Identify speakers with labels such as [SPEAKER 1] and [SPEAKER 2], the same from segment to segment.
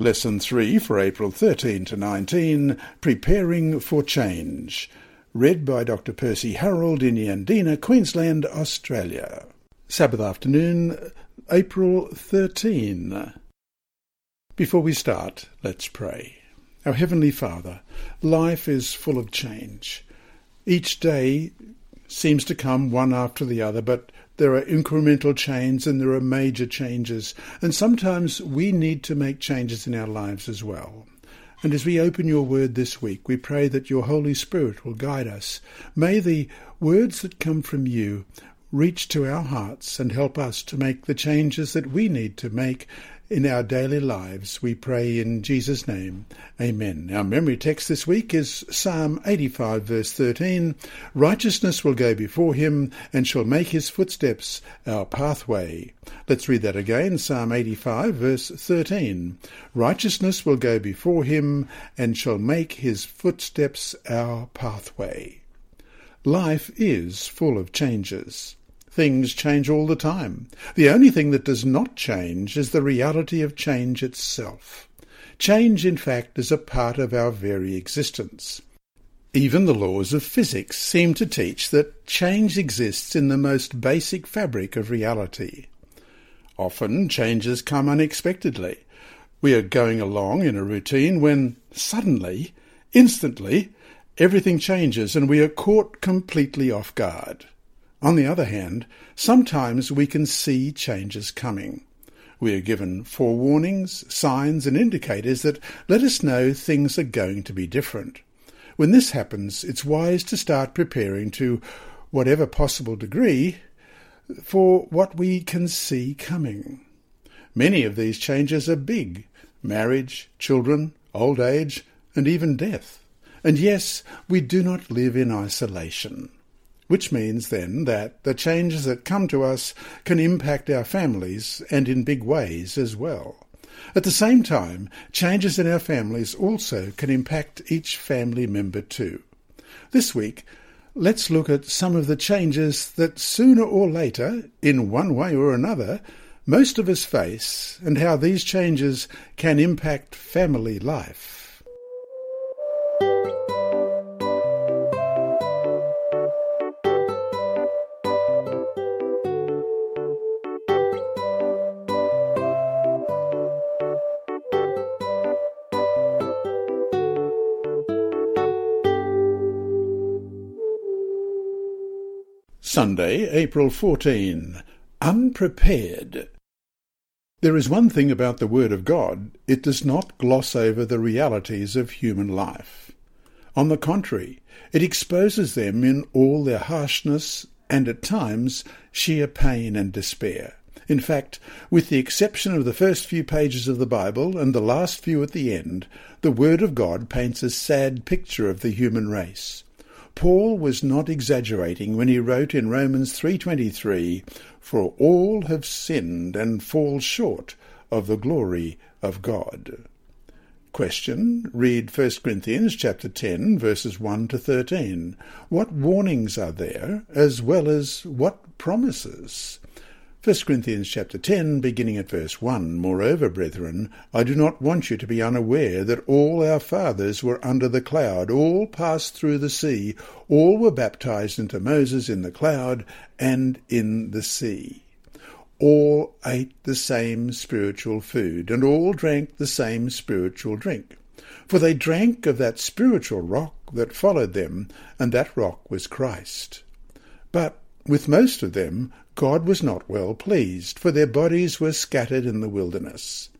[SPEAKER 1] Lesson 3 for April 13 to 19 Preparing for Change. Read by Dr. Percy Harold in Yandina, Queensland, Australia. Sabbath afternoon, April 13. Before we start, let's pray. Our Heavenly Father, life is full of change. Each day seems to come one after the other, but there are incremental changes and there are major changes. And sometimes we need to make changes in our lives as well. And as we open your word this week, we pray that your Holy Spirit will guide us. May the words that come from you reach to our hearts and help us to make the changes that we need to make in our daily lives. We pray in Jesus' name. Amen. Our memory text this week is Psalm 85, verse 13. Righteousness will go before him and shall make his footsteps our pathway. Let's read that again. Psalm 85, verse 13. Righteousness will go before him and shall make his footsteps our pathway. Life is full of changes. Things change all the time. The only thing that does not change is the reality of change itself. Change, in fact, is a part of our very existence. Even the laws of physics seem to teach that change exists in the most basic fabric of reality. Often changes come unexpectedly. We are going along in a routine when suddenly, instantly, everything changes and we are caught completely off guard. On the other hand, sometimes we can see changes coming. We are given forewarnings, signs, and indicators that let us know things are going to be different. When this happens, it's wise to start preparing to whatever possible degree for what we can see coming. Many of these changes are big marriage, children, old age, and even death. And yes, we do not live in isolation which means then that the changes that come to us can impact our families and in big ways as well. At the same time, changes in our families also can impact each family member too. This week, let's look at some of the changes that sooner or later, in one way or another, most of us face and how these changes can impact family life. Sunday, April 14. Unprepared. There is one thing about the Word of God, it does not gloss over the realities of human life. On the contrary, it exposes them in all their harshness and at times sheer pain and despair. In fact, with the exception of the first few pages of the Bible and the last few at the end, the Word of God paints a sad picture of the human race. Paul was not exaggerating when he wrote in Romans 3:23, "For all have sinned and fall short of the glory of God." Question: Read 1 Corinthians chapter 10 verses 1 to 13. What warnings are there as well as what promises? 1 Corinthians chapter 10, beginning at verse 1. Moreover, brethren, I do not want you to be unaware that all our fathers were under the cloud, all passed through the sea, all were baptized into Moses in the cloud and in the sea. All ate the same spiritual food, and all drank the same spiritual drink. For they drank of that spiritual rock that followed them, and that rock was Christ. But with most of them God was not well pleased, for their bodies were scattered in the wilderness.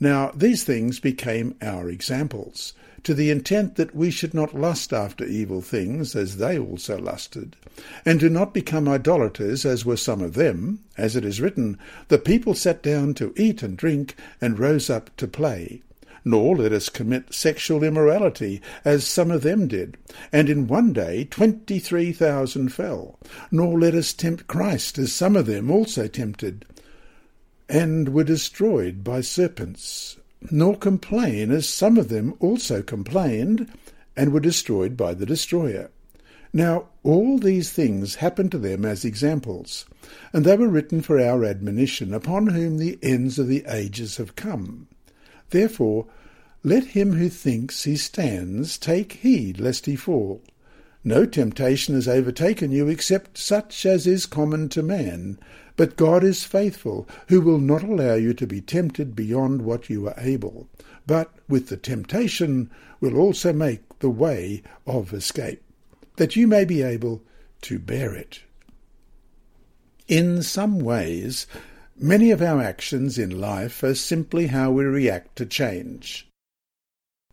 [SPEAKER 1] Now these things became our examples, to the intent that we should not lust after evil things, as they also lusted, and do not become idolaters, as were some of them, as it is written, The people sat down to eat and drink, and rose up to play nor let us commit sexual immorality, as some of them did, and in one day twenty three thousand fell. Nor let us tempt Christ, as some of them also tempted, and were destroyed by serpents. Nor complain, as some of them also complained, and were destroyed by the destroyer. Now all these things happened to them as examples, and they were written for our admonition, upon whom the ends of the ages have come. Therefore, let him who thinks he stands take heed lest he fall. No temptation has overtaken you except such as is common to man. But God is faithful, who will not allow you to be tempted beyond what you are able, but with the temptation will also make the way of escape, that you may be able to bear it. In some ways, many of our actions in life are simply how we react to change.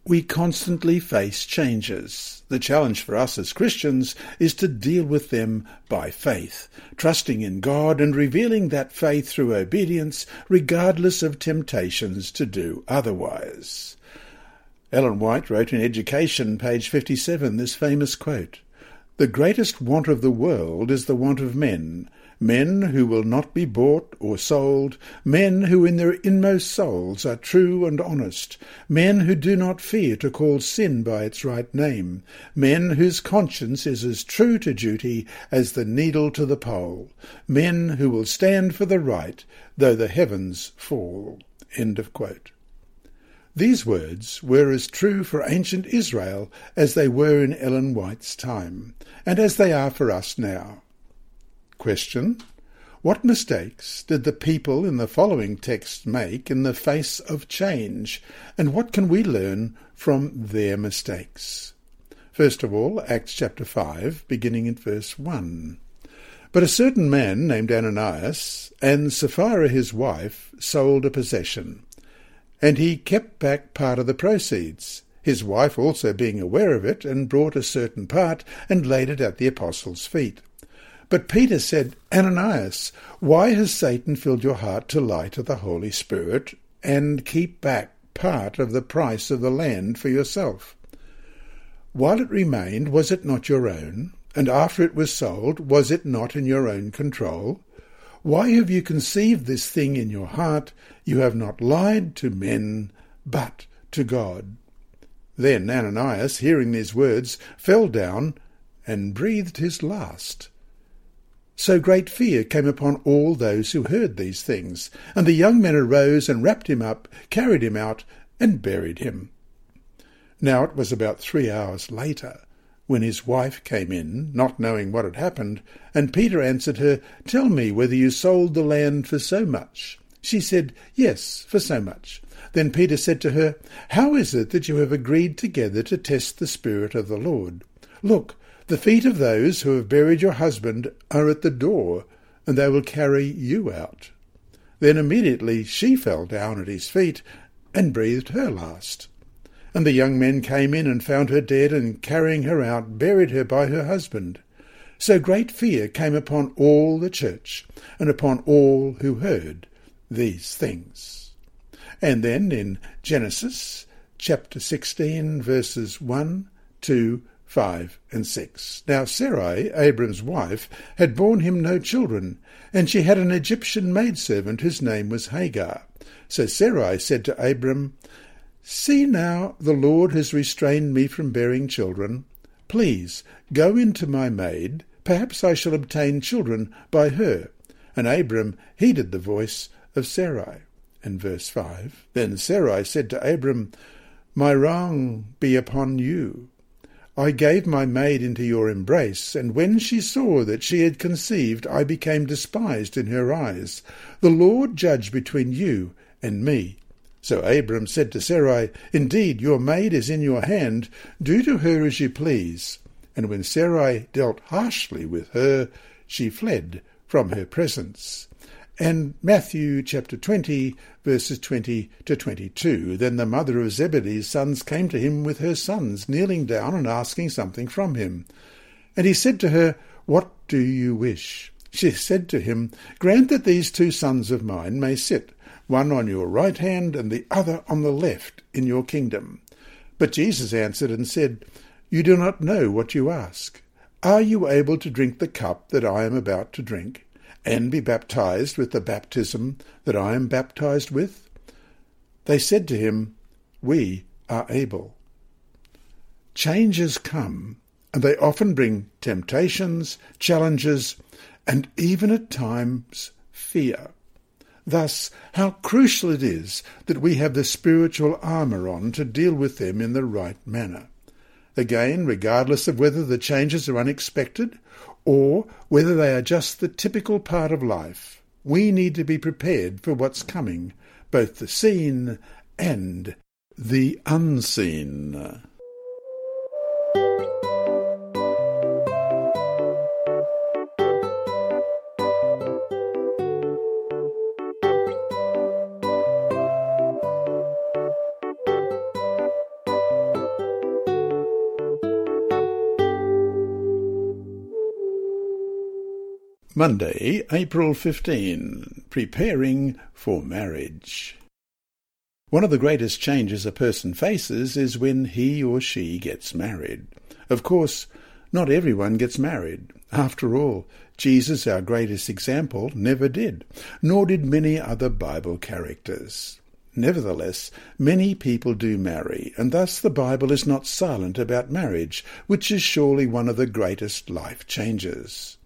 [SPEAKER 1] We constantly face changes. The challenge for us as Christians is to deal with them by faith, trusting in God and revealing that faith through obedience, regardless of temptations to do otherwise. Ellen White wrote in Education, page 57, this famous quote The greatest want of the world is the want of men, men who will not be bought or sold, men who in their inmost souls are true and honest, men who do not fear to call sin by its right name, men whose conscience is as true to duty as the needle to the pole, men who will stand for the right though the heavens fall. End of quote. These words were as true for ancient Israel as they were in Ellen White's time, and as they are for us now. Question. What mistakes did the people in the following text make in the face of change, and what can we learn from their mistakes? First of all, Acts chapter 5, beginning at verse 1. But a certain man named Ananias, and Sapphira his wife, sold a possession, and he kept back part of the proceeds, his wife also being aware of it, and brought a certain part, and laid it at the apostles' feet. But Peter said, Ananias, why has Satan filled your heart to lie to the Holy Spirit and keep back part of the price of the land for yourself? While it remained, was it not your own? And after it was sold, was it not in your own control? Why have you conceived this thing in your heart? You have not lied to men, but to God. Then Ananias, hearing these words, fell down and breathed his last. So great fear came upon all those who heard these things. And the young men arose and wrapped him up, carried him out, and buried him. Now it was about three hours later when his wife came in, not knowing what had happened, and Peter answered her, Tell me whether you sold the land for so much. She said, Yes, for so much. Then Peter said to her, How is it that you have agreed together to test the Spirit of the Lord? Look, the feet of those who have buried your husband are at the door, and they will carry you out. Then immediately she fell down at his feet and breathed her last. And the young men came in and found her dead, and carrying her out, buried her by her husband. So great fear came upon all the church, and upon all who heard these things. And then in Genesis chapter 16, verses 1, 2, 5 and 6. Now Sarai, Abram's wife, had borne him no children, and she had an Egyptian maidservant whose name was Hagar. So Sarai said to Abram, See now, the Lord has restrained me from bearing children. Please, go in to my maid, perhaps I shall obtain children by her. And Abram heeded the voice of Sarai. And verse 5 Then Sarai said to Abram, My wrong be upon you I gave my maid into your embrace, and when she saw that she had conceived, I became despised in her eyes. The Lord judge between you and me. So Abram said to Sarai, Indeed, your maid is in your hand. Do to her as you please. And when Sarai dealt harshly with her, she fled from her presence and Matthew chapter 20, verses 20 to 22. Then the mother of Zebedee's sons came to him with her sons, kneeling down and asking something from him. And he said to her, What do you wish? She said to him, Grant that these two sons of mine may sit, one on your right hand and the other on the left, in your kingdom. But Jesus answered and said, You do not know what you ask. Are you able to drink the cup that I am about to drink? And be baptized with the baptism that I am baptized with? They said to him, We are able. Changes come, and they often bring temptations, challenges, and even at times fear. Thus, how crucial it is that we have the spiritual armour on to deal with them in the right manner. Again, regardless of whether the changes are unexpected or whether they are just the typical part of life, we need to be prepared for what's coming, both the seen and the unseen. Monday, April 15. Preparing for marriage. One of the greatest changes a person faces is when he or she gets married. Of course, not everyone gets married. After all, Jesus, our greatest example, never did, nor did many other Bible characters. Nevertheless, many people do marry, and thus the Bible is not silent about marriage, which is surely one of the greatest life changes.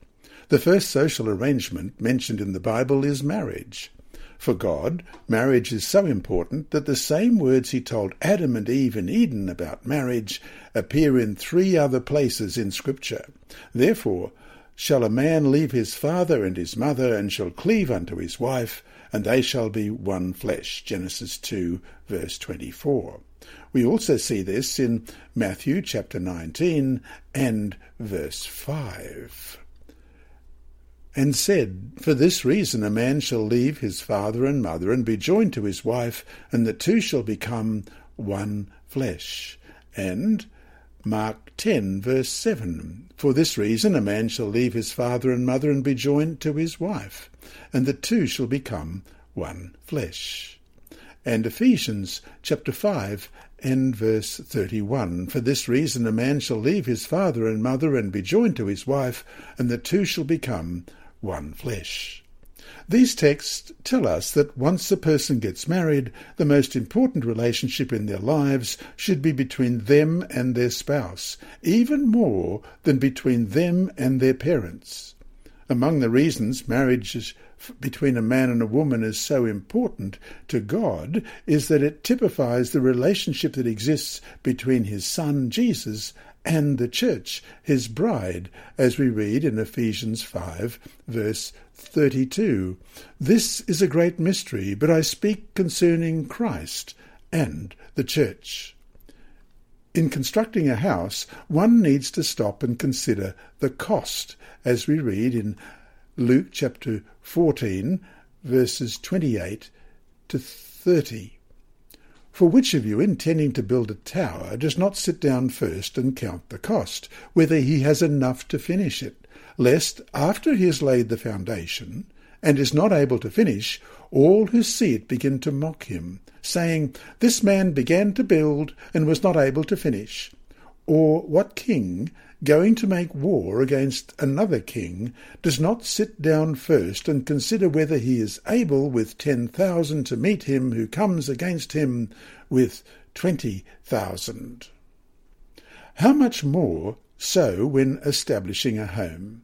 [SPEAKER 1] The first social arrangement mentioned in the Bible is marriage. For God, marriage is so important that the same words he told Adam and Eve in Eden about marriage appear in three other places in Scripture. Therefore, shall a man leave his father and his mother, and shall cleave unto his wife, and they shall be one flesh. Genesis 2, verse 24. We also see this in Matthew chapter 19 and verse 5 and said, For this reason a man shall leave his father and mother, and be joined to his wife, and the two shall become one flesh. And Mark 10, verse 7, For this reason a man shall leave his father and mother, and be joined to his wife, and the two shall become one flesh. And Ephesians chapter 5 and verse 31. For this reason a man shall leave his father and mother and be joined to his wife, and the two shall become one flesh. These texts tell us that once a person gets married, the most important relationship in their lives should be between them and their spouse, even more than between them and their parents. Among the reasons marriage between a man and a woman is so important to God is that it typifies the relationship that exists between his son Jesus and the church, his bride, as we read in Ephesians 5, verse 32. This is a great mystery, but I speak concerning Christ and the church. In constructing a house, one needs to stop and consider the cost, as we read in Luke chapter 14, verses 28 to 30. For which of you, intending to build a tower, does not sit down first and count the cost, whether he has enough to finish it, lest, after he has laid the foundation, and is not able to finish, all who see it begin to mock him, saying, This man began to build and was not able to finish. Or what king, going to make war against another king, does not sit down first and consider whether he is able with ten thousand to meet him who comes against him with twenty thousand. How much more so when establishing a home?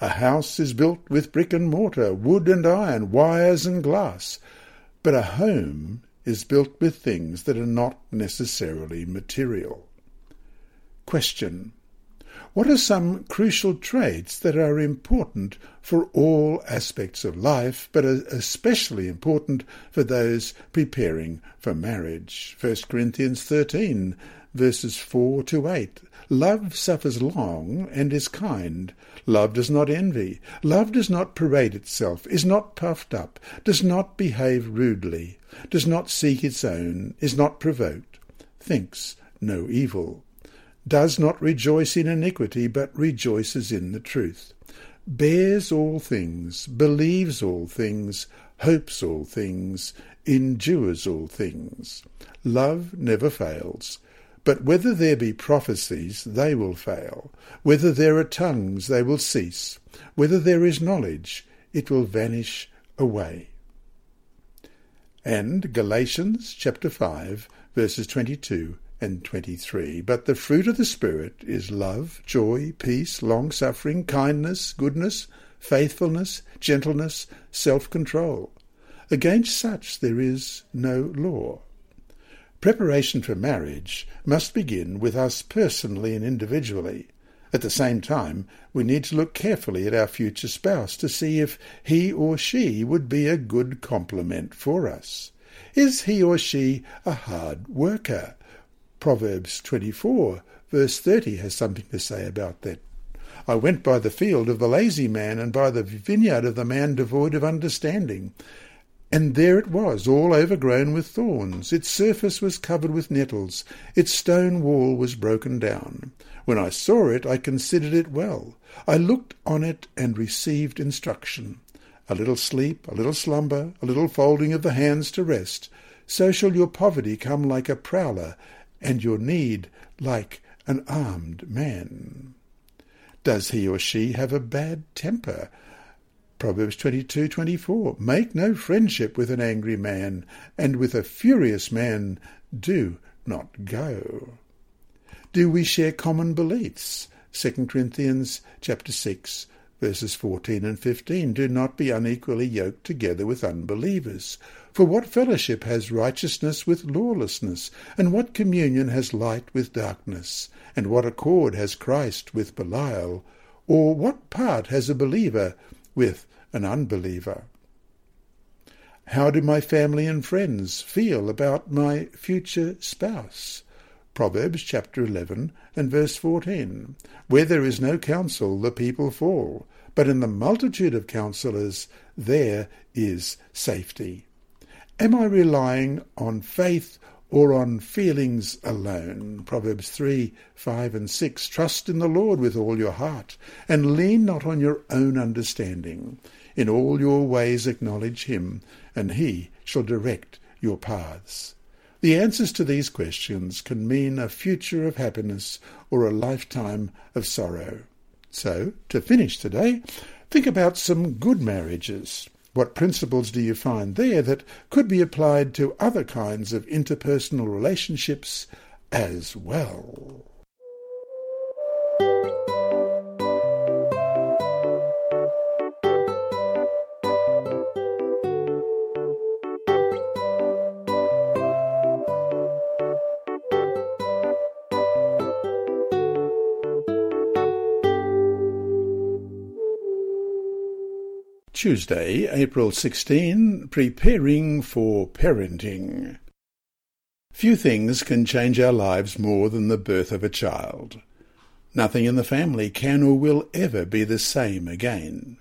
[SPEAKER 1] A house is built with brick and mortar, wood and iron, wires and glass, but a home is built with things that are not necessarily material. Question. What are some crucial traits that are important for all aspects of life, but are especially important for those preparing for marriage? 1 Corinthians 13, verses 4 to 8. Love suffers long and is kind. Love does not envy. Love does not parade itself, is not puffed up, does not behave rudely, does not seek its own, is not provoked, thinks no evil does not rejoice in iniquity, but rejoices in the truth, bears all things, believes all things, hopes all things, endures all things. Love never fails. But whether there be prophecies, they will fail. Whether there are tongues, they will cease. Whether there is knowledge, it will vanish away. And Galatians chapter 5, verses 22 and 23. But the fruit of the Spirit is love, joy, peace, long suffering, kindness, goodness, faithfulness, gentleness, self control. Against such there is no law. Preparation for marriage must begin with us personally and individually. At the same time, we need to look carefully at our future spouse to see if he or she would be a good complement for us. Is he or she a hard worker? Proverbs 24, verse 30 has something to say about that. I went by the field of the lazy man and by the vineyard of the man devoid of understanding. And there it was, all overgrown with thorns. Its surface was covered with nettles. Its stone wall was broken down. When I saw it, I considered it well. I looked on it and received instruction. A little sleep, a little slumber, a little folding of the hands to rest. So shall your poverty come like a prowler, and your need like an armed man. Does he or she have a bad temper? Proverbs 22:24 Make no friendship with an angry man, and with a furious man do not go. Do we share common beliefs? 2 Corinthians chapter 6 verses 14 and 15 Do not be unequally yoked together with unbelievers. For what fellowship has righteousness with lawlessness? And what communion has light with darkness? And what accord has Christ with Belial? Or what part has a believer with an unbeliever. How do my family and friends feel about my future spouse? Proverbs chapter 11 and verse 14. Where there is no counsel, the people fall, but in the multitude of counselors there is safety. Am I relying on faith or on feelings alone. Proverbs 3, 5 and 6. Trust in the Lord with all your heart, and lean not on your own understanding. In all your ways acknowledge him, and he shall direct your paths. The answers to these questions can mean a future of happiness or a lifetime of sorrow. So, to finish today, think about some good marriages. What principles do you find there that could be applied to other kinds of interpersonal relationships as well? Tuesday, April 16, Preparing for Parenting. Few things can change our lives more than the birth of a child. Nothing in the family can or will ever be the same again.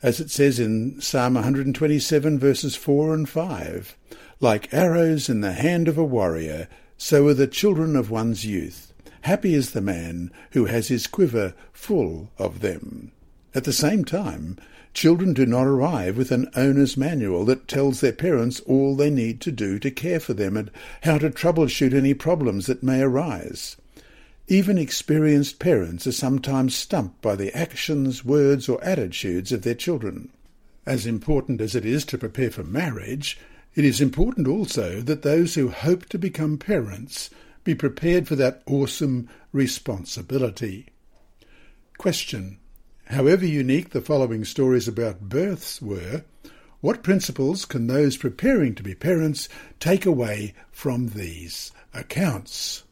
[SPEAKER 1] As it says in Psalm 127 verses 4 and 5, like arrows in the hand of a warrior, so are the children of one's youth. Happy is the man who has his quiver full of them. At the same time, Children do not arrive with an owner's manual that tells their parents all they need to do to care for them and how to troubleshoot any problems that may arise. Even experienced parents are sometimes stumped by the actions, words, or attitudes of their children. As important as it is to prepare for marriage, it is important also that those who hope to become parents be prepared for that awesome responsibility. Question. However unique the following stories about births were, what principles can those preparing to be parents take away from these accounts?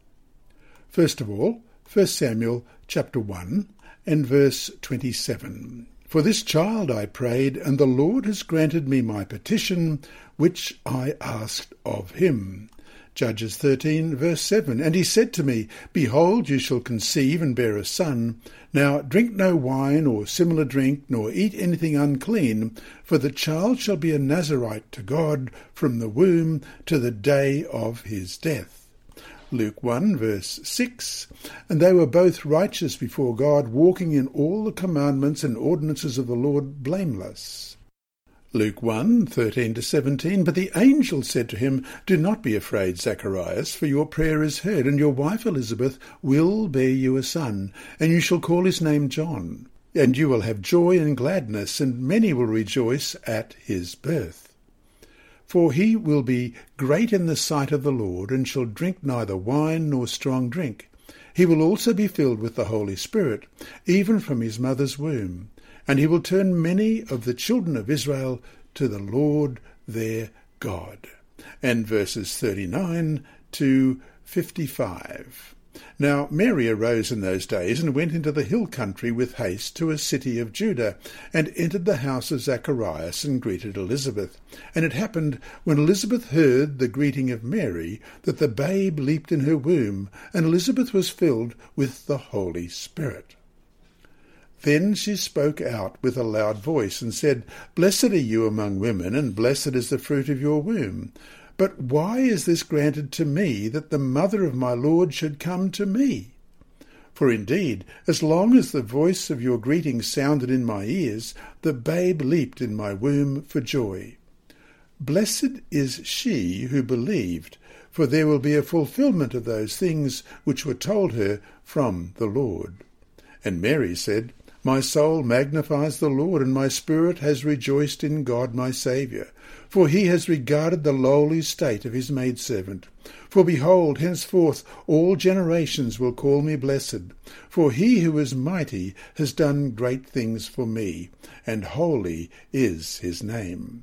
[SPEAKER 1] First of all, 1 Samuel chapter 1 and verse 27. For this child I prayed, and the Lord has granted me my petition, which I asked of him. Judges 13, verse 7. And he said to me, Behold, you shall conceive and bear a son. Now drink no wine or similar drink, nor eat anything unclean, for the child shall be a Nazarite to God from the womb to the day of his death. Luke 1, verse 6. And they were both righteous before God, walking in all the commandments and ordinances of the Lord blameless. Luke 1, 13 to 17. But the angel said to him, Do not be afraid, Zacharias, for your prayer is heard, and your wife Elizabeth will bear you a son, and you shall call his name John. And you will have joy and gladness, and many will rejoice at his birth. For he will be great in the sight of the Lord, and shall drink neither wine nor strong drink. He will also be filled with the Holy Spirit, even from his mother's womb and he will turn many of the children of Israel to the Lord their God. And verses 39 to 55. Now Mary arose in those days and went into the hill country with haste to a city of Judah, and entered the house of Zacharias and greeted Elizabeth. And it happened, when Elizabeth heard the greeting of Mary, that the babe leaped in her womb, and Elizabeth was filled with the Holy Spirit. Then she spoke out with a loud voice and said, Blessed are you among women, and blessed is the fruit of your womb. But why is this granted to me, that the mother of my Lord should come to me? For indeed, as long as the voice of your greeting sounded in my ears, the babe leaped in my womb for joy. Blessed is she who believed, for there will be a fulfillment of those things which were told her from the Lord. And Mary said, My soul magnifies the Lord, and my spirit has rejoiced in God my Saviour for he has regarded the lowly state of his maidservant. For behold, henceforth all generations will call me blessed. For he who is mighty has done great things for me, and holy is his name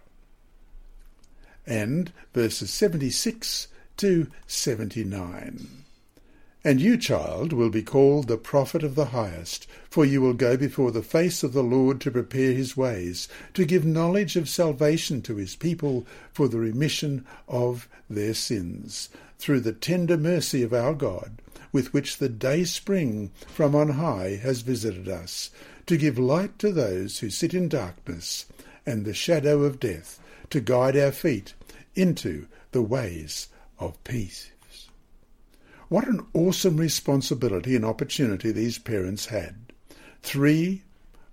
[SPEAKER 1] and verses 76 to 79. And you, child, will be called the prophet of the highest, for you will go before the face of the Lord to prepare his ways, to give knowledge of salvation to his people for the remission of their sins, through the tender mercy of our God, with which the day spring from on high has visited us, to give light to those who sit in darkness and the shadow of death, to guide our feet into the ways of peace. What an awesome responsibility and opportunity these parents had. Three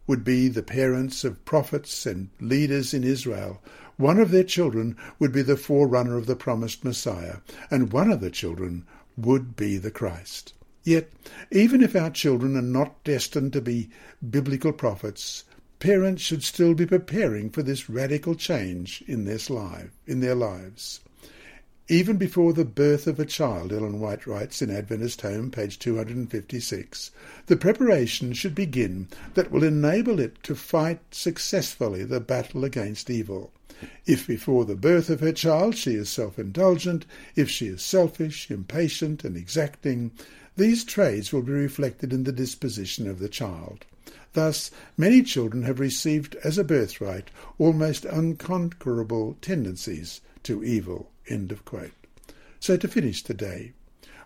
[SPEAKER 1] would be the parents of prophets and leaders in Israel. One of their children would be the forerunner of the promised Messiah, and one of the children would be the Christ. Yet, even if our children are not destined to be biblical prophets, parents should still be preparing for this radical change in, this life, in their lives. Even before the birth of a child, Ellen White writes in Adventist Home, page 256, the preparation should begin that will enable it to fight successfully the battle against evil. If before the birth of her child she is self-indulgent, if she is selfish, impatient, and exacting, these traits will be reflected in the disposition of the child. Thus, many children have received as a birthright almost unconquerable tendencies to evil. End of quote. So to finish today,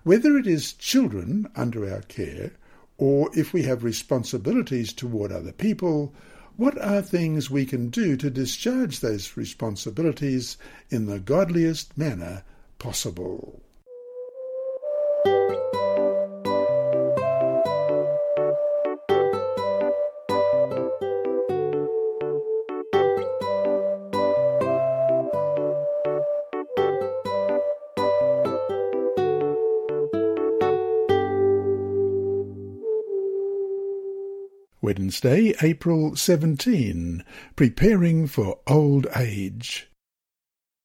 [SPEAKER 1] whether it is children under our care, or if we have responsibilities toward other people, what are things we can do to discharge those responsibilities in the godliest manner possible? Wednesday, April 17. Preparing for Old Age.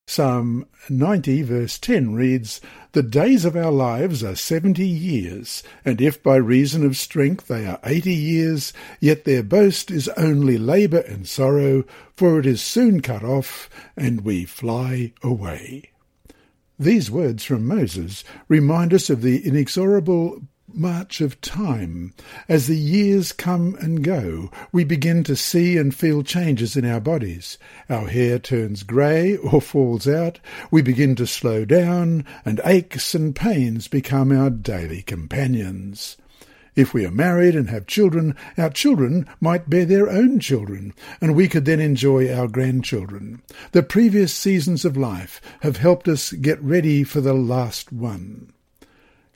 [SPEAKER 1] Psalm 90 verse 10 reads, The days of our lives are seventy years, and if by reason of strength they are eighty years, yet their boast is only labour and sorrow, for it is soon cut off, and we fly away. These words from Moses remind us of the inexorable march of time. As the years come and go, we begin to see and feel changes in our bodies. Our hair turns grey or falls out, we begin to slow down, and aches and pains become our daily companions. If we are married and have children, our children might bear their own children, and we could then enjoy our grandchildren. The previous seasons of life have helped us get ready for the last one.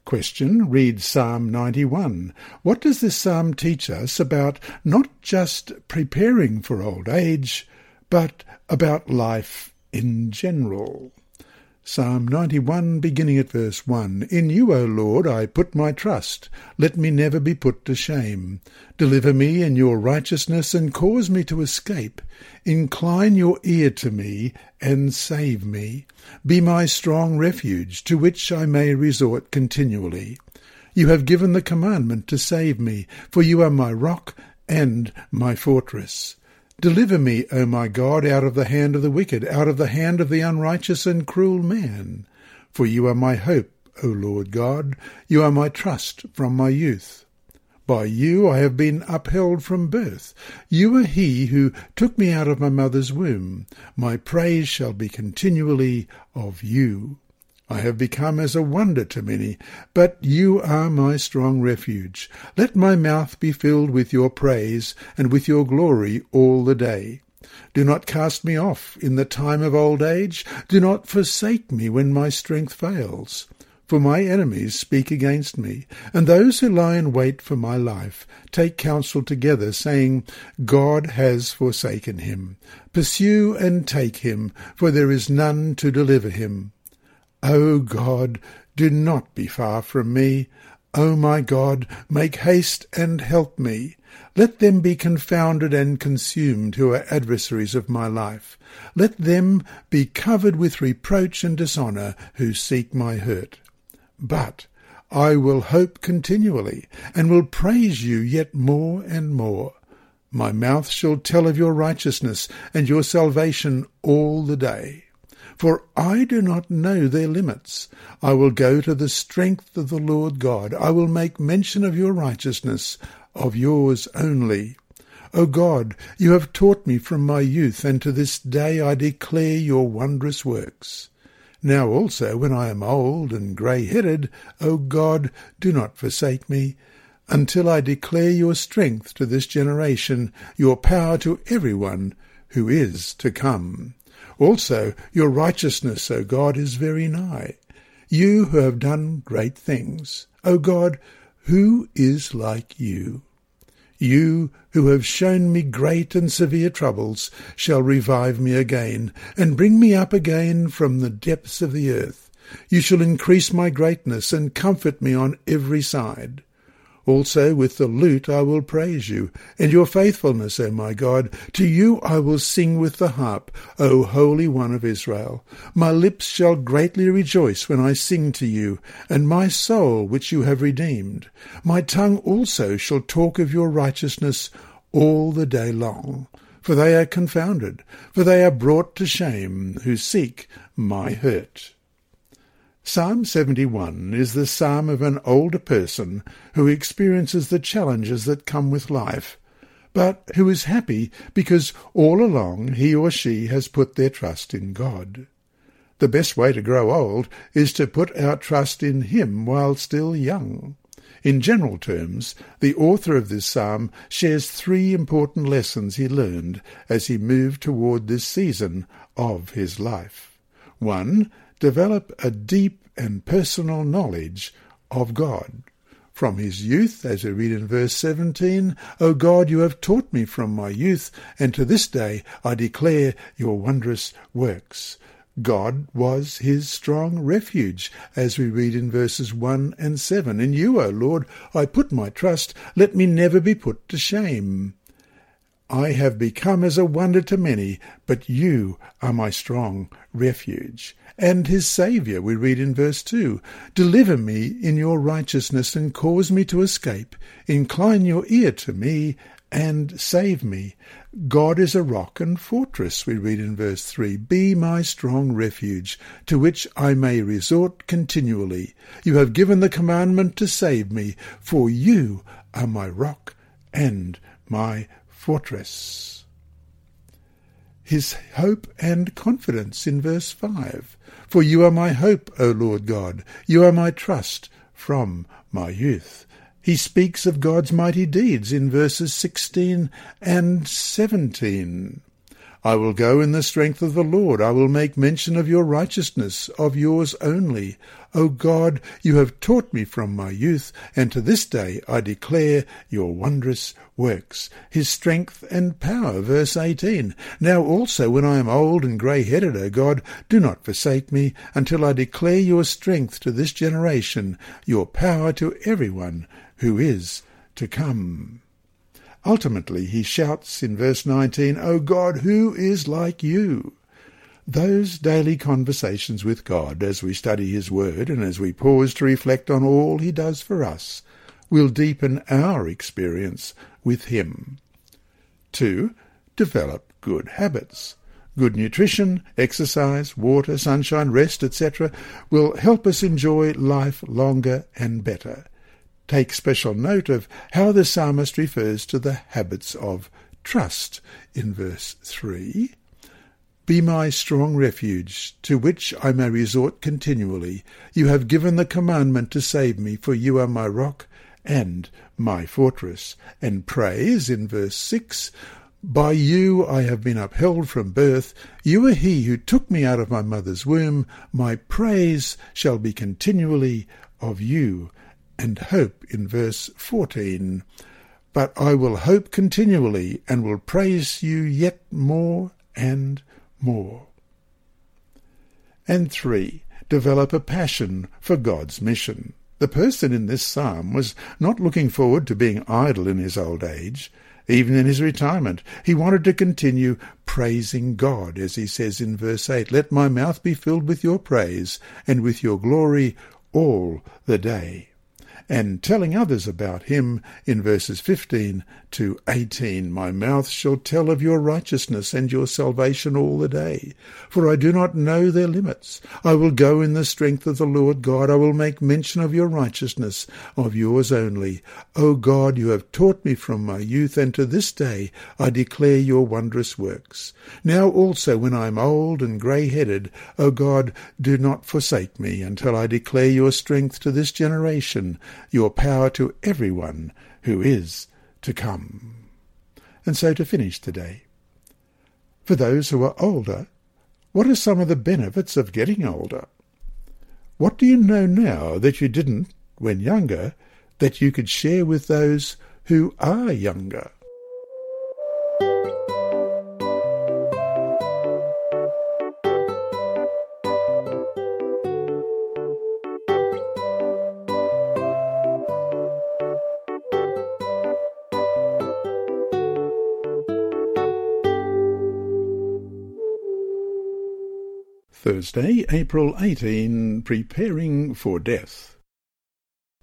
[SPEAKER 1] Question Read Psalm 91. What does this psalm teach us about not just preparing for old age, but about life in general. Psalm 91, beginning at verse 1. In you, O Lord, I put my trust. Let me never be put to shame. Deliver me in your righteousness and cause me to escape. Incline your ear to me and save me. Be my strong refuge, to which I may resort continually. You have given the commandment to save me, for you are my rock and my fortress. Deliver me, O my God, out of the hand of the wicked, out of the hand of the unrighteous and cruel man. For you are my hope, O Lord God, you are my trust from my youth. By you I have been upheld from birth. You are he who took me out of my mother's womb. My praise shall be continually of you. I have become as a wonder to many, but you are my strong refuge. Let my mouth be filled with your praise and with your glory all the day. Do not cast me off in the time of old age. Do not forsake me when my strength fails. For my enemies speak against me, and those who lie in wait for my life take counsel together, saying, God has forsaken him. Pursue and take him, for there is none to deliver him. O God, do not be far from me. O my God, make haste and help me. Let them be confounded and consumed who are adversaries of my life. Let them be covered with reproach and dishonour who seek my hurt. But I will hope continually, and will praise you yet more and more. My mouth shall tell of your righteousness and your salvation all the day for I do not know their limits. I will go to the strength of the Lord God. I will make mention of your righteousness, of yours only. O God, you have taught me from my youth, and to this day I declare your wondrous works. Now also, when I am old and grey-headed, O God, do not forsake me, until I declare your strength to this generation, your power to every one who is to come. Also, your righteousness, O God, is very nigh. You who have done great things. O God, who is like you? You who have shown me great and severe troubles shall revive me again, and bring me up again from the depths of the earth. You shall increase my greatness, and comfort me on every side. Also with the lute I will praise you, and your faithfulness, O my God. To you I will sing with the harp, O Holy One of Israel. My lips shall greatly rejoice when I sing to you, and my soul which you have redeemed. My tongue also shall talk of your righteousness all the day long. For they are confounded, for they are brought to shame, who seek my hurt. Psalm 71 is the psalm of an older person who experiences the challenges that come with life, but who is happy because all along he or she has put their trust in God. The best way to grow old is to put our trust in Him while still young. In general terms, the author of this psalm shares three important lessons he learned as he moved toward this season of his life. One, develop a deep and personal knowledge of God. From his youth, as we read in verse 17, O God, you have taught me from my youth, and to this day I declare your wondrous works. God was his strong refuge, as we read in verses 1 and 7. In you, O Lord, I put my trust. Let me never be put to shame. I have become as a wonder to many, but you are my strong refuge. And his Saviour, we read in verse 2, Deliver me in your righteousness and cause me to escape. Incline your ear to me and save me. God is a rock and fortress, we read in verse 3. Be my strong refuge, to which I may resort continually. You have given the commandment to save me, for you are my rock and my fortress. His hope and confidence in verse 5. For you are my hope, O Lord God. You are my trust from my youth. He speaks of God's mighty deeds in verses 16 and 17. I will go in the strength of the Lord. I will make mention of your righteousness, of yours only. O God, you have taught me from my youth, and to this day I declare your wondrous works. His strength and power, verse 18. Now also when I am old and grey-headed, O God, do not forsake me until I declare your strength to this generation, your power to everyone who is to come. Ultimately, he shouts in verse 19, O God, who is like you? Those daily conversations with God as we study His Word and as we pause to reflect on all He does for us will deepen our experience with Him. 2. Develop good habits. Good nutrition, exercise, water, sunshine, rest, etc. will help us enjoy life longer and better take special note of how the psalmist refers to the habits of trust in verse 3. Be my strong refuge, to which I may resort continually. You have given the commandment to save me, for you are my rock and my fortress. And praise in verse 6 By you I have been upheld from birth. You are he who took me out of my mother's womb. My praise shall be continually of you and hope in verse 14. But I will hope continually and will praise you yet more and more. And three, develop a passion for God's mission. The person in this psalm was not looking forward to being idle in his old age. Even in his retirement, he wanted to continue praising God, as he says in verse 8, Let my mouth be filled with your praise, and with your glory all the day and telling others about him in verses 15 to 18. My mouth shall tell of your righteousness and your salvation all the day, for I do not know their limits. I will go in the strength of the Lord God. I will make mention of your righteousness, of yours only. O God, you have taught me from my youth, and to this day I declare your wondrous works. Now also when I am old and grey-headed, O God, do not forsake me until I declare your strength to this generation your power to everyone who is to come. And so to finish today. For those who are older, what are some of the benefits of getting older? What do you know now that you didn't when younger that you could share with those who are younger? Thursday, April 18, Preparing for Death.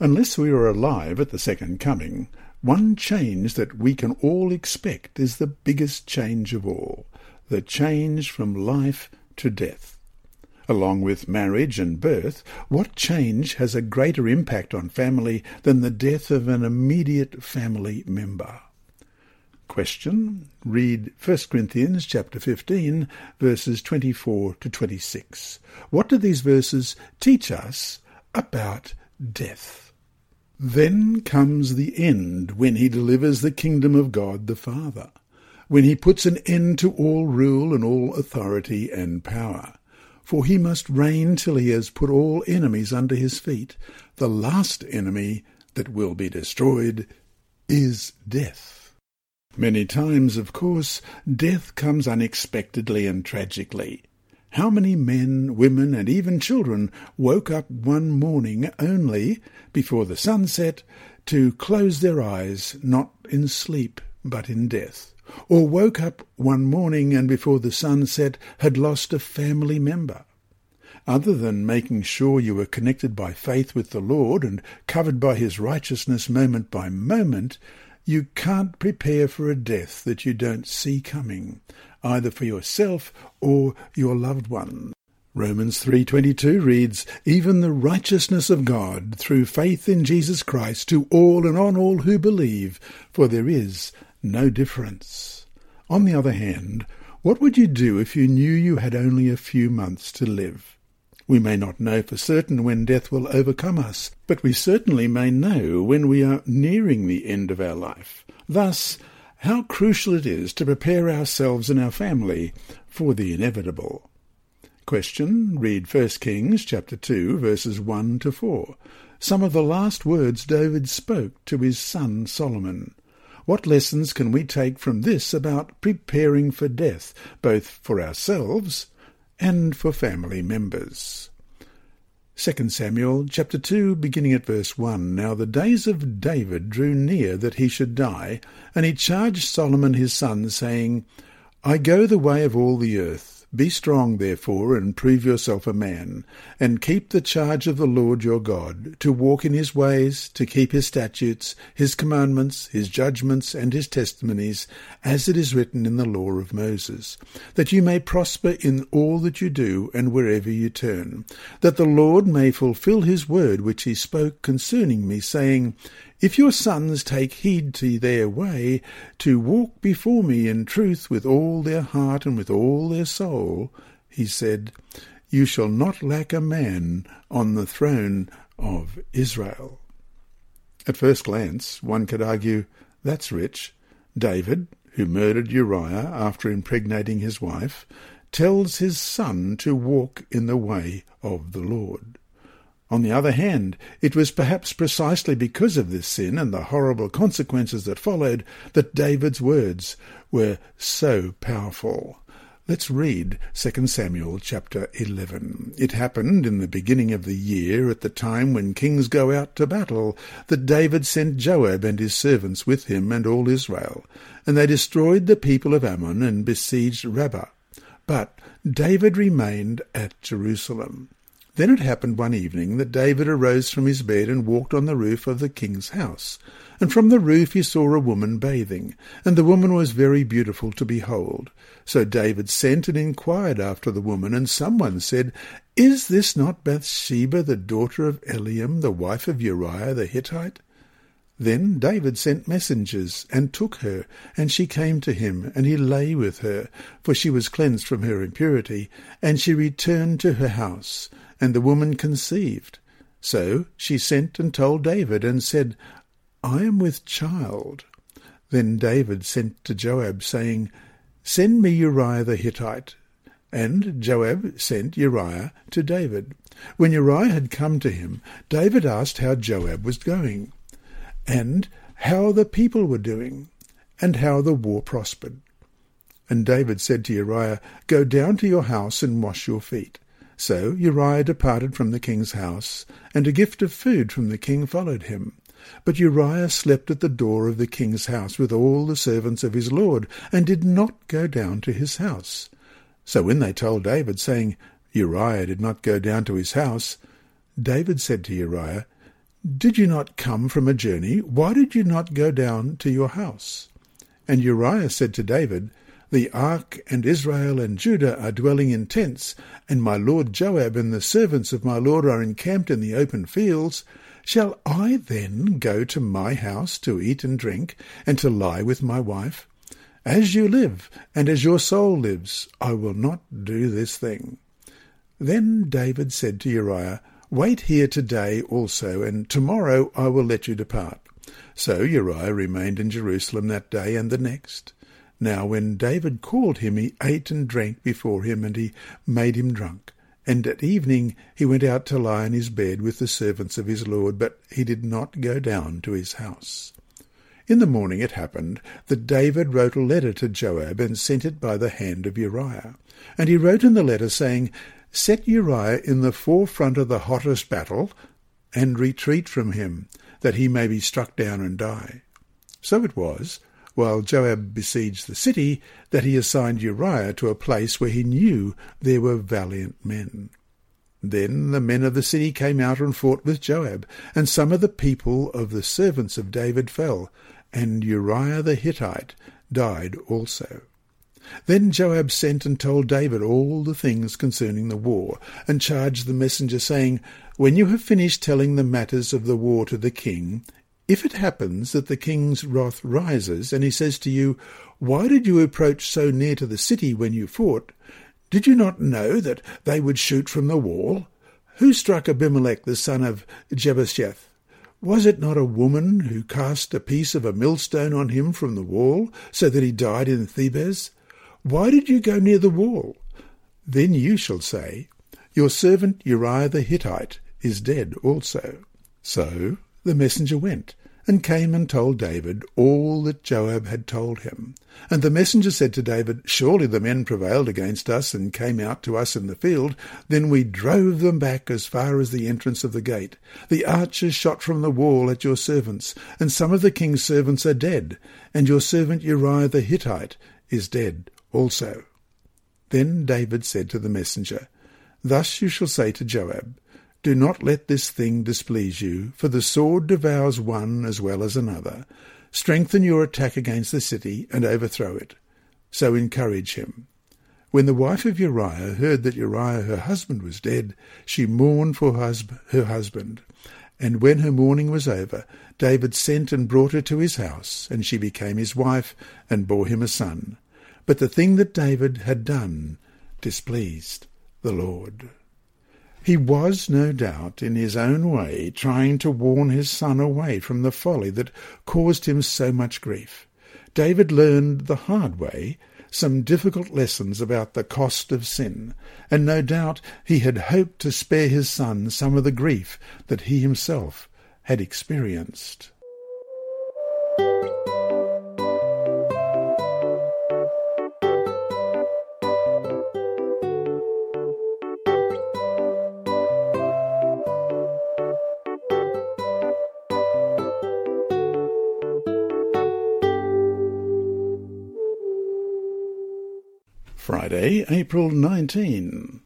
[SPEAKER 1] Unless we are alive at the second coming, one change that we can all expect is the biggest change of all, the change from life to death. Along with marriage and birth, what change has a greater impact on family than the death of an immediate family member? Question. Read 1 Corinthians chapter 15 verses 24 to 26. What do these verses teach us about death? Then comes the end when he delivers the kingdom of God the Father, when he puts an end to all rule and all authority and power. For he must reign till he has put all enemies under his feet. The last enemy that will be destroyed is death. Many times, of course, death comes unexpectedly and tragically. How many men, women, and even children woke up one morning only, before the sun set, to close their eyes, not in sleep, but in death? Or woke up one morning and before the sun set had lost a family member? Other than making sure you were connected by faith with the Lord and covered by his righteousness moment by moment, you can't prepare for a death that you don't see coming, either for yourself or your loved one. Romans 3:22 reads, "Even the righteousness of God through faith in Jesus Christ to all and on all who believe, for there is no difference." On the other hand, what would you do if you knew you had only a few months to live? We may not know for certain when death will overcome us, but we certainly may know when we are nearing the end of our life. Thus, how crucial it is to prepare ourselves and our family for the inevitable. Question. Read 1 Kings chapter 2 verses 1 to 4. Some of the last words David spoke to his son Solomon. What lessons can we take from this about preparing for death, both for ourselves and for family members? 2 Samuel chapter 2, beginning at verse 1. Now the days of David drew near that he should die, and he charged Solomon his son, saying, I go the way of all the earth. Be strong, therefore, and prove yourself a man, and keep the charge of the Lord your God, to walk in his ways, to keep his statutes, his commandments, his judgments, and his testimonies, as it is written in the law of Moses, that you may prosper in all that you do and wherever you turn, that the Lord may fulfill his word which he spoke concerning me, saying, if your sons take heed to their way, to walk before me in truth with all their heart and with all their soul, he said, you shall not lack a man on the throne of Israel. At first glance, one could argue, that's rich. David, who murdered Uriah after impregnating his wife, tells his son to walk in the way of the Lord. On the other hand, it was perhaps precisely because of this sin and the horrible consequences that followed that David's words were so powerful. Let's read 2 Samuel chapter 11. It happened in the beginning of the year, at the time when kings go out to battle, that David sent Joab and his servants with him and all Israel, and they destroyed the people of Ammon and besieged Rabbah. But David remained at Jerusalem. Then it happened one evening that David arose from his bed and walked on the roof of the king's house. And from the roof he saw a woman bathing, and the woman was very beautiful to behold. So David sent and inquired after the woman, and someone said, Is this not Bathsheba, the daughter of Eliam, the wife of Uriah the Hittite? Then David sent messengers, and took her, and she came to him, and he lay with her, for she was cleansed from her impurity, and she returned to her house and the woman conceived. So she sent and told David, and said, I am with child. Then David sent to Joab, saying, Send me Uriah the Hittite. And Joab sent Uriah to David. When Uriah had come to him, David asked how Joab was going, and how the people were doing, and how the war prospered. And David said to Uriah, Go down to your house and wash your feet. So Uriah departed from the king's house, and a gift of food from the king followed him. But Uriah slept at the door of the king's house with all the servants of his lord, and did not go down to his house. So when they told David, saying, Uriah did not go down to his house, David said to Uriah, Did you not come from a journey? Why did you not go down to your house? And Uriah said to David, the ark and Israel and Judah are dwelling in tents, and my lord Joab and the servants of my lord are encamped in the open fields. Shall I then go to my house to eat and drink, and to lie with my wife? As you live, and as your soul lives, I will not do this thing. Then David said to Uriah, Wait here today also, and tomorrow I will let you depart. So Uriah remained in Jerusalem that day and the next. Now when David called him, he ate and drank before him, and he made him drunk. And at evening he went out to lie in his bed with the servants of his lord, but he did not go down to his house. In the morning it happened that David wrote a letter to Joab and sent it by the hand of Uriah. And he wrote in the letter, saying, Set Uriah in the forefront of the hottest battle, and retreat from him, that he may be struck down and die. So it was, while Joab besieged the city, that he assigned Uriah to a place where he knew there were valiant men. Then the men of the city came out and fought with Joab, and some of the people of the servants of David fell, and Uriah the Hittite died also. Then Joab sent and told David all the things concerning the war, and charged the messenger, saying, When you have finished telling the matters of the war to the king, if it happens that the king's wrath rises, and he says to you, Why did you approach so near to the city when you fought? Did you not know that they would shoot from the wall? Who struck Abimelech the son of Jerubbesheth? Was it not a woman who cast a piece of a millstone on him from the wall, so that he died in Thebez? Why did you go near the wall? Then you shall say, Your servant Uriah the Hittite is dead also. So the messenger went, and came and told David all that Joab had told him. And the messenger said to David, Surely the men prevailed against us and came out to us in the field. Then we drove them back as far as the entrance of the gate. The archers shot from the wall at your servants, and some of the king's servants are dead, and your servant Uriah the Hittite is dead also. Then David said to the messenger, Thus you shall say to Joab, do not let this thing displease you, for the sword devours one as well as another. Strengthen your attack against the city and overthrow it. So encourage him. When the wife of Uriah heard that Uriah her husband was dead, she mourned for her husband. And when her mourning was over, David sent and brought her to his house, and she became his wife and bore him a son. But the thing that David had done displeased the Lord. He was, no doubt, in his own way, trying to warn his son away from the folly that caused him so much grief. David learned the hard way some difficult lessons about the cost of sin, and no doubt he had hoped to spare his son some of the grief that he himself had experienced. Friday, April 19.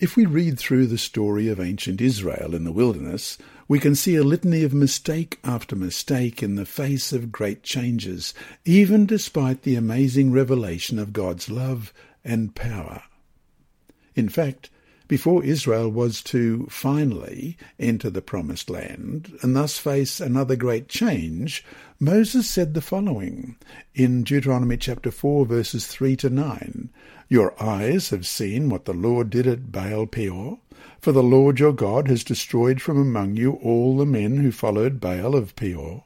[SPEAKER 1] If we read through the story of ancient Israel in the wilderness, we can see a litany of mistake after mistake in the face of great changes, even despite the amazing revelation of God's love and power. In fact, before Israel was to finally enter the promised land and thus face another great change, Moses said the following in Deuteronomy chapter 4 verses 3 to 9, Your eyes have seen what the Lord did at Baal Peor, for the Lord your God has destroyed from among you all the men who followed Baal of Peor.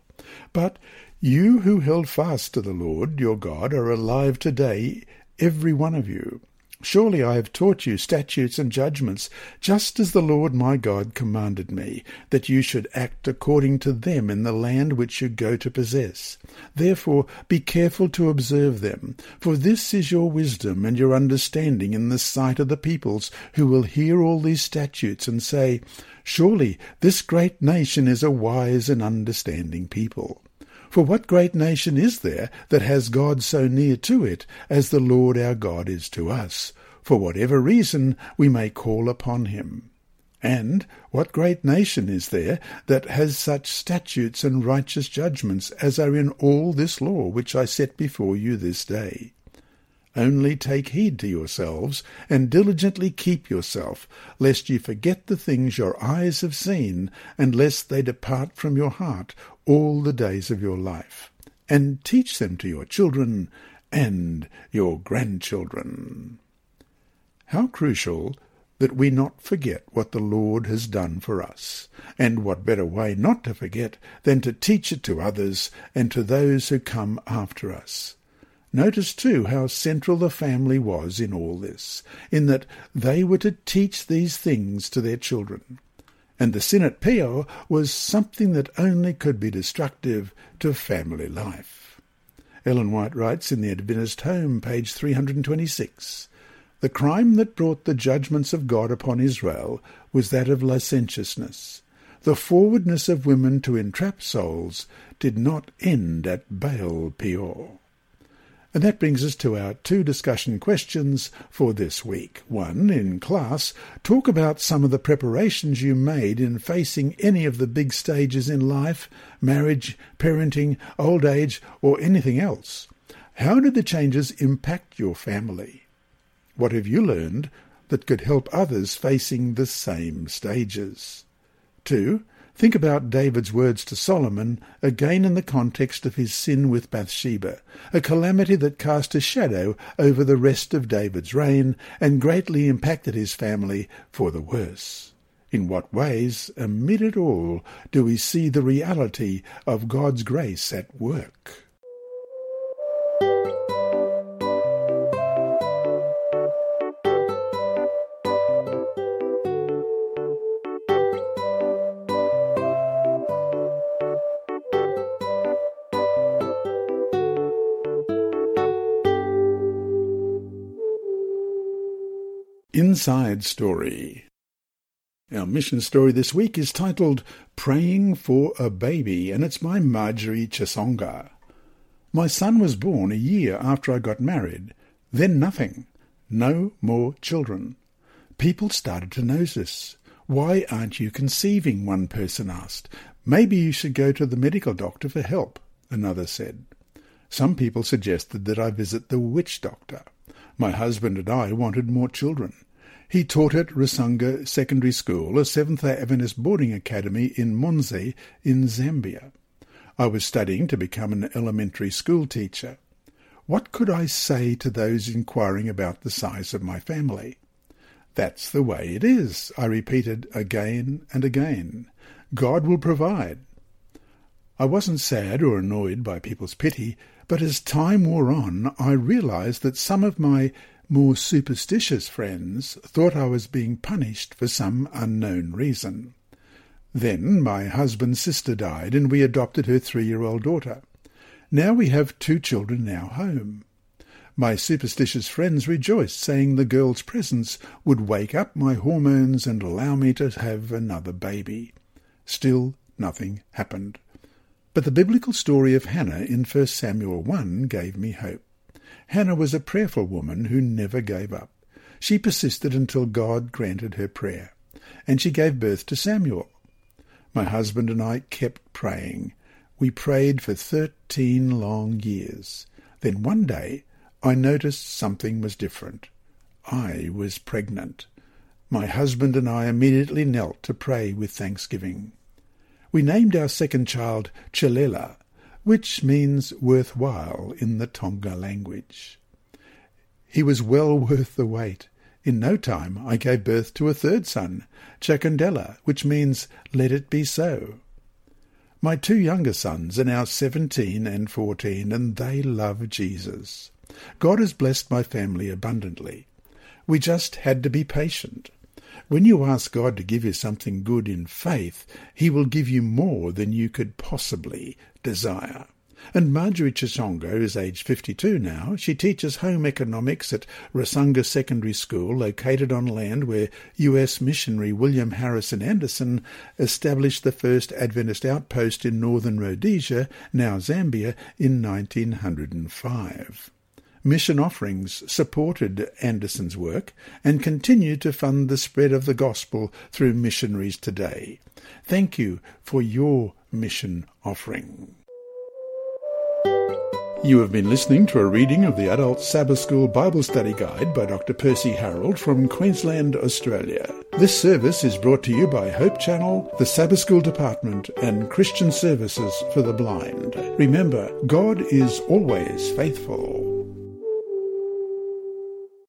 [SPEAKER 1] But you who held fast to the Lord your God are alive today, every one of you. Surely I have taught you statutes and judgments, just as the Lord my God commanded me, that you should act according to them in the land which you go to possess. Therefore be careful to observe them, for this is your wisdom and your understanding in the sight of the peoples, who will hear all these statutes and say, Surely this great nation is a wise and understanding people. For what great nation is there that has God so near to it as the Lord our God is to us? For whatever reason we may call upon him. And what great nation is there that has such statutes and righteous judgments as are in all this law which I set before you this day? Only take heed to yourselves, and diligently keep yourself, lest ye forget the things your eyes have seen, and lest they depart from your heart all the days of your life. And teach them to your children and your grandchildren. How crucial that we not forget what the Lord has done for us, and what better way not to forget than to teach it to others and to those who come after us. Notice, too, how central the family was in all this, in that they were to teach these things to their children. And the sin at Peor was something that only could be destructive to family life. Ellen White writes in The Adventist Home, page 326, The crime that brought the judgments of God upon Israel was that of licentiousness. The forwardness of women to entrap souls did not end at Baal Peor. And that brings us to our two discussion questions for this week. One, in class, talk about some of the preparations you made in facing any of the big stages in life, marriage, parenting, old age, or anything else. How did the changes impact your family? What have you learned that could help others facing the same stages? Two, Think about David's words to Solomon, again in the context of his sin with Bathsheba, a calamity that cast a shadow over the rest of David's reign and greatly impacted his family for the worse. In what ways, amid it all, do we see the reality of God's grace at work? Inside Story. Our mission story this week is titled Praying for a Baby, and it's by Marjorie Chesonga. My son was born a year after I got married. Then nothing. No more children. People started to notice. Why aren't you conceiving? One person asked. Maybe you should go to the medical doctor for help, another said. Some people suggested that I visit the witch doctor. My husband and I wanted more children. He taught at Rusangu Secondary School, a Seventh-day Adventist boarding academy in Monze in Zambia. I was studying to become an elementary school teacher. What could I say to those inquiring about the size of my family? That's the way it is, I repeated again and again. God will provide. I wasn't sad or annoyed by people's pity, but as time wore on, I realized that some of my more superstitious friends thought I was being punished for some unknown reason. Then my husband's sister died, and we adopted her three-year-old daughter. Now we have two children in our home. My superstitious friends rejoiced, saying the girl's presence would wake up my hormones and allow me to have another baby. Still, nothing happened. But the biblical story of Hannah in 1 Samuel 1 gave me hope. Hannah was a prayerful woman who never gave up. She persisted until God granted her prayer, and she gave birth to Samuel. My husband and I kept praying. We prayed for thirteen long years. Then one day I noticed something was different. I was pregnant. My husband and I immediately knelt to pray with thanksgiving. We named our second child Chilela, which means worthwhile in the Tonga language. He was well worth the wait. In no time I gave birth to a third son, Chakandela, which means let it be so. My two younger sons are now seventeen and fourteen, and they love Jesus. God has blessed my family abundantly. We just had to be patient. When you ask God to give you something good in faith, He will give you more than you could possibly desire. And Marjorie Chesonga is aged 52 now. She teaches home economics at Rusangu Secondary School, located on land where U.S. missionary William Harrison Anderson established the first Adventist outpost in northern Rhodesia, now Zambia, in 1905. Mission offerings supported Anderson's work and continue to fund the spread of the gospel through missionaries today. Thank you for your mission offering. You have been listening to a reading of the Adult Sabbath School Bible Study Guide by Dr. Percy Harold from Queensland, Australia. This service is brought to you by Hope Channel, the Sabbath School Department, and Christian Services for the Blind. Remember, God is always faithful.